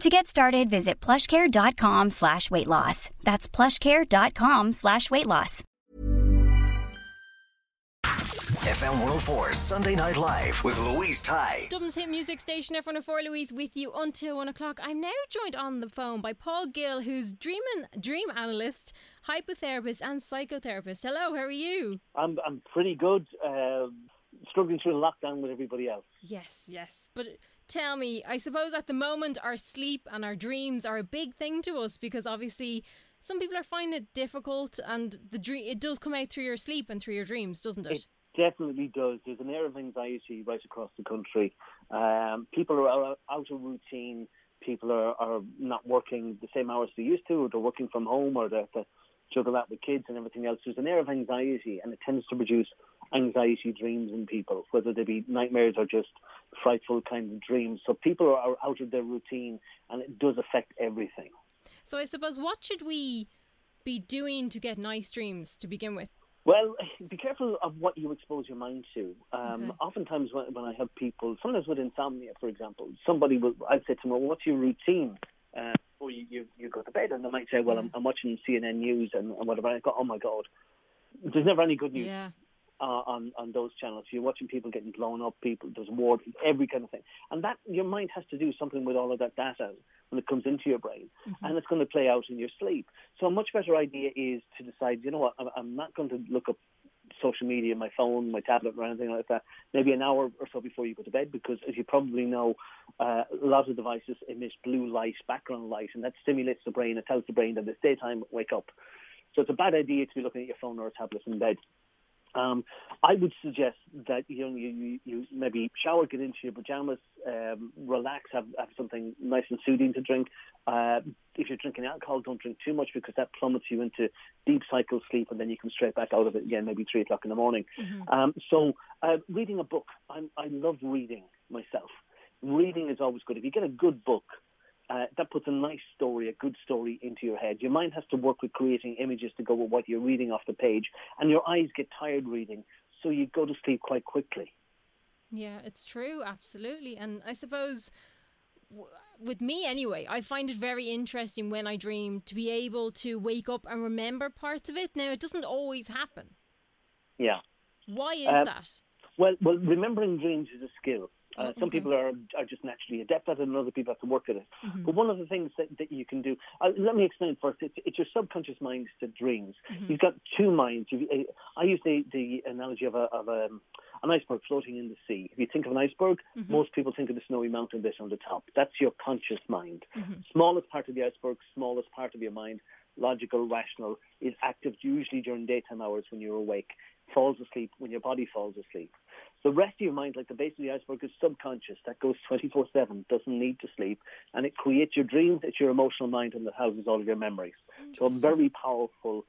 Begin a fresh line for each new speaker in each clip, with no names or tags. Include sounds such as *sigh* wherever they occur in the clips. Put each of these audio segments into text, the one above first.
To get started, visit plushcare.com slash weight loss. That's plushcare.com slash weight loss.
FM 104 Sunday Night Live with Louise Ty.
Dublin's hit music station, F104 Louise with you until one o'clock. I'm now joined on the phone by Paul Gill, who's dreaming dream analyst, hypnotherapist, and psychotherapist. Hello, how are you?
I'm I'm pretty good. Uh, struggling through the lockdown with everybody else.
Yes, yes. But tell me, I suppose at the moment our sleep and our dreams are a big thing to us because obviously some people are finding it difficult and the dream it does come out through your sleep and through your dreams, doesn't it?
It definitely does. There's an air of anxiety right across the country. Um, people are out of routine. People are, are not working the same hours they used to, or they're working from home, or they have to juggle that with kids and everything else. There's an air of anxiety, and it tends to produce anxiety dreams in people, whether they be nightmares or just frightful kind of dreams. So people are out of their routine, and it does affect everything.
So I suppose what should we be doing to get nice dreams to begin with?
Well, *laughs* be careful of what you expose your mind to. Um,
Okay.
Oftentimes, when, when I have people, sometimes with insomnia, for example, somebody will, I'd say to them, well, what's your routine uh, before you, you, you go to bed? And they might say, well, I'm, I'm watching CNN News and, and whatever. I go, oh my God. There's never any good news
Yeah.
Uh, on on those channels. You're watching people getting blown up, people there's war, every kind of thing, and that your mind has to do something with all of that data when it comes into your brain, and it's going to play out in your sleep. So a much better idea is to decide, you know what, I'm, I'm not going to look up social media, my phone, my tablet, or anything like that. Maybe an hour or so before you go to bed, because as you probably know, uh, a lot of devices emit blue light, background light, and that stimulates the brain. It tells the brain that it's daytime, wake up. So it's a bad idea to be looking at your phone or a tablet in bed. Um, I would suggest that you know you, you, maybe shower, get into your pajamas, um, relax, have, have something nice and soothing to drink. Uh, if you're drinking alcohol, don't drink too much because that plummets you into deep cycle sleep, and then you come straight back out of it again, maybe three o'clock in the morning. Um, so, uh, reading a book, I'm, I love reading myself. Reading is always good. If you get a good book, uh, that puts a nice story, a good story into your head. Your mind has to work with creating images to go with what you're reading off the page, and your eyes get tired reading, so you go to sleep quite quickly.
Yeah, it's true, absolutely. And I suppose w- with me anyway, I find it very interesting when I dream to be able to wake up and remember parts of it. Now, it doesn't always happen.
Yeah.
Why is
Um,
that?
Well, well, remembering dreams is a skill. Uh, some
okay.
people are are just naturally adept at it, and other people have to work at it.
Mm-hmm.
But one of the things that, that you can do, uh, let me explain first. It's, it's your subconscious mind that dreams.
Mm-hmm.
You've got two minds. You've, uh, I use the, the analogy of a of a, an iceberg floating in the sea. If you think of an iceberg,
Mm-hmm.
most people think of the snowy mountain bit on the top. That's your conscious mind.
Mm-hmm.
Smallest part of the iceberg, smallest part of your mind, logical, rational, is active usually during daytime hours when you're awake. Falls asleep when your body falls asleep. The rest of your mind, like the base of the iceberg, is subconscious. That goes 24 7, doesn't need to sleep. And it creates your dreams. It's your emotional mind and it houses all of your memories. So a very powerful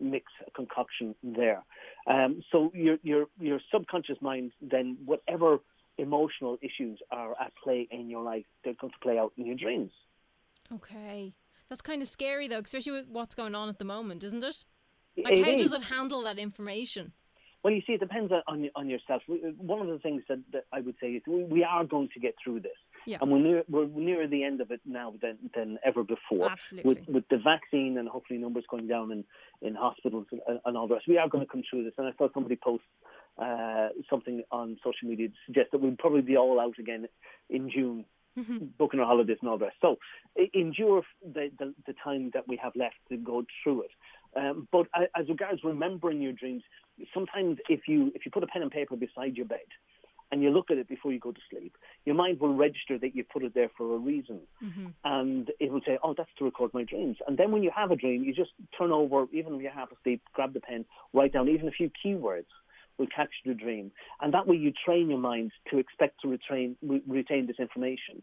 mix, concoction there. Um, so your, your, your subconscious mind, then whatever emotional issues are at play in your life, they're going to play out in your dreams.
Okay. That's kind of scary though, especially with what's going on at the moment, isn't it?
It
Like, how
is.
does it handle that information?
Well, you see, it depends on on, on yourself. One of the things that, that I would say is we, we are going to get through this.
Yeah.
And we're near, we're nearer the end of it now than, than ever before.
Absolutely.
With, with the vaccine and hopefully numbers going down in, in hospitals and, and all the rest, we are going to come through this. And I saw somebody post uh, something on social media to suggest that we'll probably be all out again in June booking our holidays and all the rest. So endure the, the, the time that we have left to go through it. Um, but as regards remembering your dreams, sometimes if you if you put a pen and paper beside your bed and you look at it before you go to sleep, your mind will register that you put it there for a reason, mm-hmm. and it will say, "Oh, that's to record my dreams." And then when you have a dream, you just turn over, even if you're half asleep, grab the pen, write down even a few keywords will catch the dream, and that way you train your mind to expect to retain re- retain this information.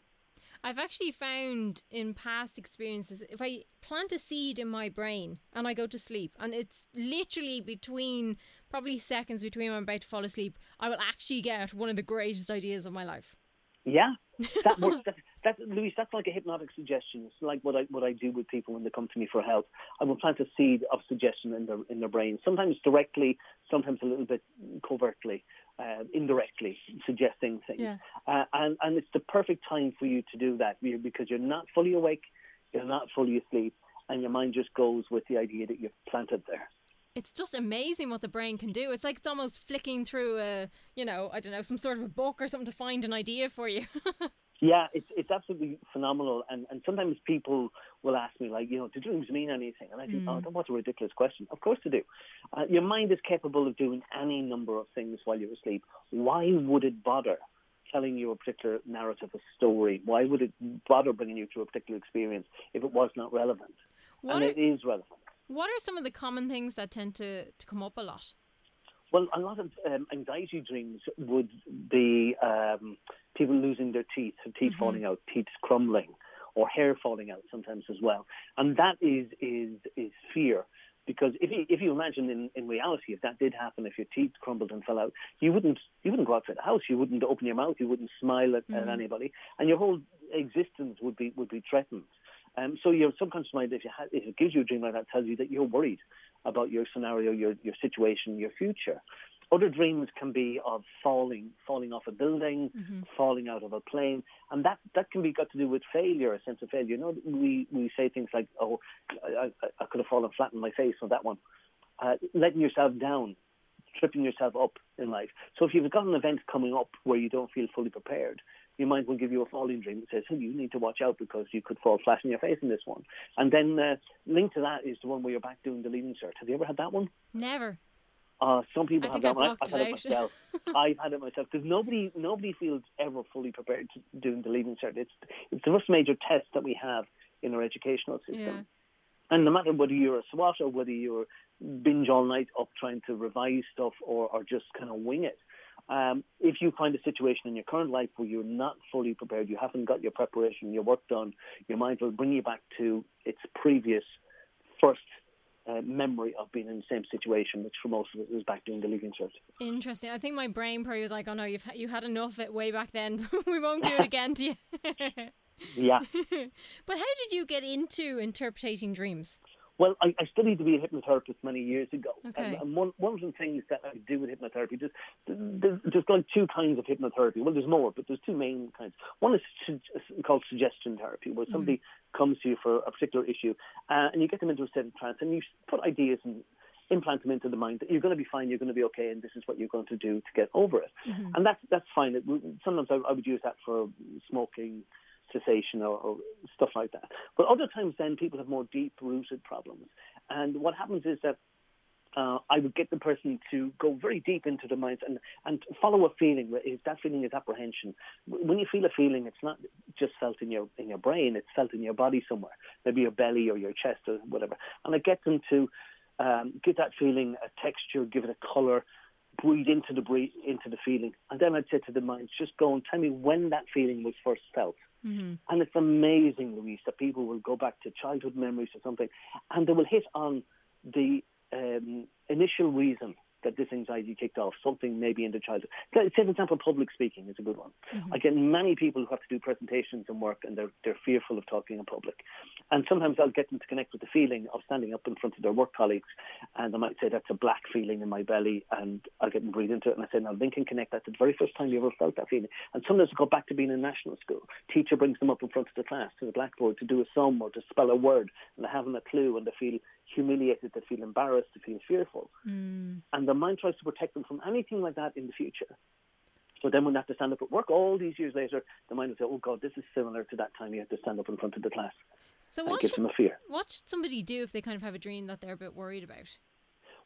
I've actually found in past experiences if I plant a seed in my brain and I go to sleep, and it's literally between probably seconds between when I'm about to fall asleep, I will actually get one of the greatest ideas of my life.
Yeah, that works. *laughs* that, that, Louise, that's like a hypnotic suggestion. It's like what I what I do with people when they come to me for help. I will plant a seed of suggestion in their in their brain. Sometimes directly, sometimes a little bit covertly, uh, indirectly suggesting things.
Yeah.
Uh, and and it's the perfect time for you to do that because you're not fully awake, you're not fully asleep, and your mind just goes with the idea that you've planted there.
It's just amazing what the brain can do. It's like it's almost flicking through a, you know, I don't know, some sort of a book or something to find an idea for you. *laughs*
Yeah, it's it's absolutely phenomenal, and and sometimes people will ask me like, you know, do dreams mean anything? And I think, oh, what a ridiculous question. Of course they do. Uh, your mind is capable of doing any number of things while you're asleep. Why would it bother telling you a particular narrative, a story? Why would it bother bringing you through a particular experience if it was not relevant?
What
and
are-
it is relevant.
What are some of the common things that tend to, to come up a lot?
Well, a lot of um, anxiety dreams would be um, people losing their teeth, so teeth falling out, teeth crumbling, or hair falling out sometimes as well. And that is is is fear. Because if you, if you imagine in, in reality, if that did happen, if your teeth crumbled and fell out, you wouldn't you wouldn't go outside the house, you wouldn't open your mouth, you wouldn't smile at, at anybody, and your whole existence would be would be threatened. Um, so your subconscious mind, if, you ha- if it gives you a dream like that, tells you that you're worried about your scenario, your your situation, your future. Other dreams can be of falling, falling off a building, falling out of a plane, and that, that can be got to do with failure, a sense of failure. You know, we we say things like, "Oh, I, I, I could have fallen flat on my face on that one," uh, letting yourself down, tripping yourself up in life. So if you've got an event coming up where you don't feel fully prepared, your mind will give you a falling dream that says, hey, you need to watch out because you could fall flat on your face in this one. And then uh, linked to that is the one where you're back doing the leaving cert. Have you ever had that one?
Never.
Uh, some people
I
have that
I
one.
blocked
I've had
it
myself. *laughs* I've had it myself because nobody nobody feels ever fully prepared to doing the leaving cert. It's it's the first major test that we have in our educational system.
Yeah.
And no matter whether you're a SWAT or whether you're binge all night up trying to revise stuff or, or just kind of wing it, um, if you find a situation in your current life where you're not fully prepared, you haven't got your preparation, your work done, your mind will bring you back to its previous first uh, memory of being in the same situation, which for most of us is back doing the leaving cert.
Interesting. I think my brain probably was like, "Oh no, you've ha- you had enough of it way back then. *laughs* we won't do it *laughs* again to you."
Yeah. *laughs*
but how did you get into interpreting dreams?
Well, I, I studied to be a hypnotherapist many years ago.
Okay.
And, and one, one of the things that I do with hypnotherapy, there's, there's, there's like two kinds of hypnotherapy. Well, there's more, but there's two main kinds. One is su- called suggestion therapy, where somebody comes to you for a particular issue uh, and you get them into a state of trance and you put ideas and implant them into the mind that you're going to be fine, you're going to be okay, and this is what you're going to do to get over it. And that's, that's fine. It, sometimes I, I would use that for smoking cessation or, or stuff like that. But other times, then people have more deep-rooted problems, and what happens is that uh, I would get the person to go very deep into the mind and, and follow a feeling. If that feeling is apprehension, when you feel a feeling, it's not just felt in your in your brain; it's felt in your body somewhere, maybe your belly or your chest or whatever. And I get them to um, give that feeling a texture, give it a color, breathe into the breathe, into the feeling, and then I'd say to the mind, just go and tell me when that feeling was first felt. And it's amazing, Louise, that people will go back to childhood memories or something, and they will hit on the um, initial reason that this anxiety kicked off, something maybe in the childhood. Say, for example, public speaking is a good one. I get many people who have to do presentations and work, and they're they're fearful of talking in public. And sometimes I'll get them to connect with the feeling of standing up in front of their work colleagues, and I might say that's a black feeling in my belly, and I'll get them to breathe into it, and I say, now they can connect that to the very first time you ever felt that feeling. And sometimes I go back to being in national school. Teacher brings them up in front of the class to the blackboard to do a sum or to spell a word, and they haven't a clue, and they feel humiliated, they feel embarrassed, they feel fearful.
Mm.
And the mind tries to protect them from anything like that in the future. So then when they have to stand up at work all these years later, the mind will say, oh God, this is similar to that time you had to stand up in front of the class.
So what
gives
should,
them a fear.
what should somebody do if they kind of have a dream that they're a bit worried about?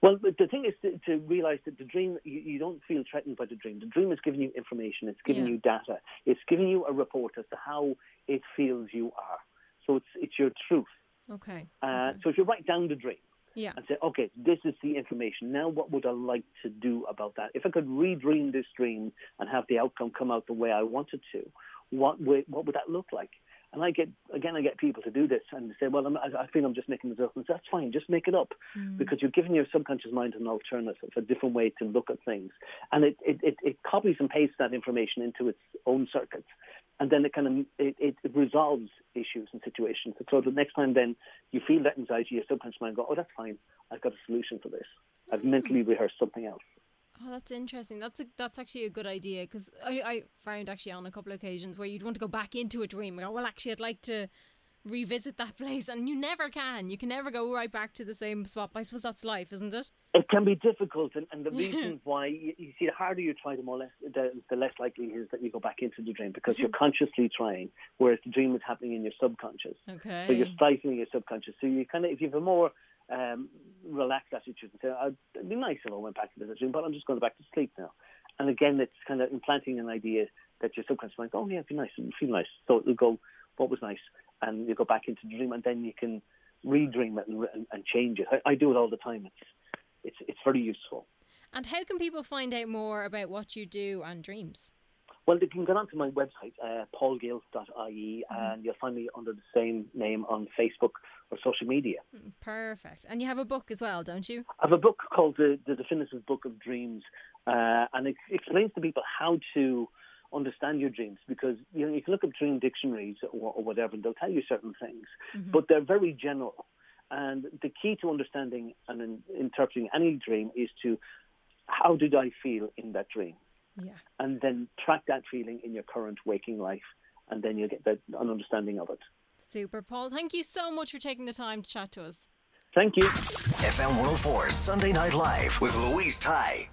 Well, the thing is to, to realize that the dream, you, you don't feel threatened by the dream. The dream is giving you information, it's giving
Yeah.
you data, it's giving you a report as to how it feels you are. So it's, it's your truth.
Okay.
Uh,
okay.
So if you write down the dream,
Yeah.
and say, okay, this is the information. Now, what would I like to do about that? If I could redream this dream and have the outcome come out the way I wanted to, what would, what would that look like? And I get again, I get people to do this and say, well, I'm, I I feel I'm just making this up. And that's fine, just make it up, mm. because you're giving your subconscious mind an alternative, a different way to look at things, and it it, it, it copies and pastes that information into its own circuits, and then it kind of it, it, resolves issues and situations. So the next time then you feel that anxiety, your subconscious mind go, oh, that's fine, I've got a solution for this. I've hmm. mentally rehearsed something else.
Oh, that's interesting. That's a, that's actually a good idea because I, I found actually on a couple of occasions where you'd want to go back into a dream. Go, well, actually, I'd like to revisit that *laughs* place, and you never can. You can never go right back to the same spot. I suppose that's life, isn't it?
It can be difficult, and, and the *laughs* reason why you, you see the harder you try, the more less the, the less likely it is that you go back into the dream because you're consciously trying, whereas the dream is happening in your subconscious.
Okay.
So you're stifling your subconscious. So you kind of, if you have a more um, relaxed attitude and say, "Oh, "It'd be nice if I went back into the dream, but I'm just going back to sleep now." And again, it's kind of implanting an idea that your subconscious mind, "Oh yeah, it'd be nice, it'd feel nice." So it'll go, "What was nice?" And you go back into the dream, and then you can redream it and, and, and change it. I, I do it all the time. It's it's it's very useful.
And how can people find out more about what you do and dreams?
Well, they can go onto my website, uh, paulgales.ie, and you'll find me under the same name on Facebook or social media.
Perfect. And you have a book as well, don't you?
I have a book called The, the Definitive Book of Dreams, uh, and it explains to people how to understand your dreams because you know you can look up dream dictionaries or, or whatever, and they'll tell you certain things, mm-hmm. but they're very general. And the key to understanding and in, interpreting any dream is to how did I feel in that dream,
Yeah.
and then track that feeling in your current waking life, and then you'll get that, an understanding of it.
Super, Paul. Thank you so much for taking the time to chat to us.
Thank you.
FM 104 Sunday Night Live with Louise Ty.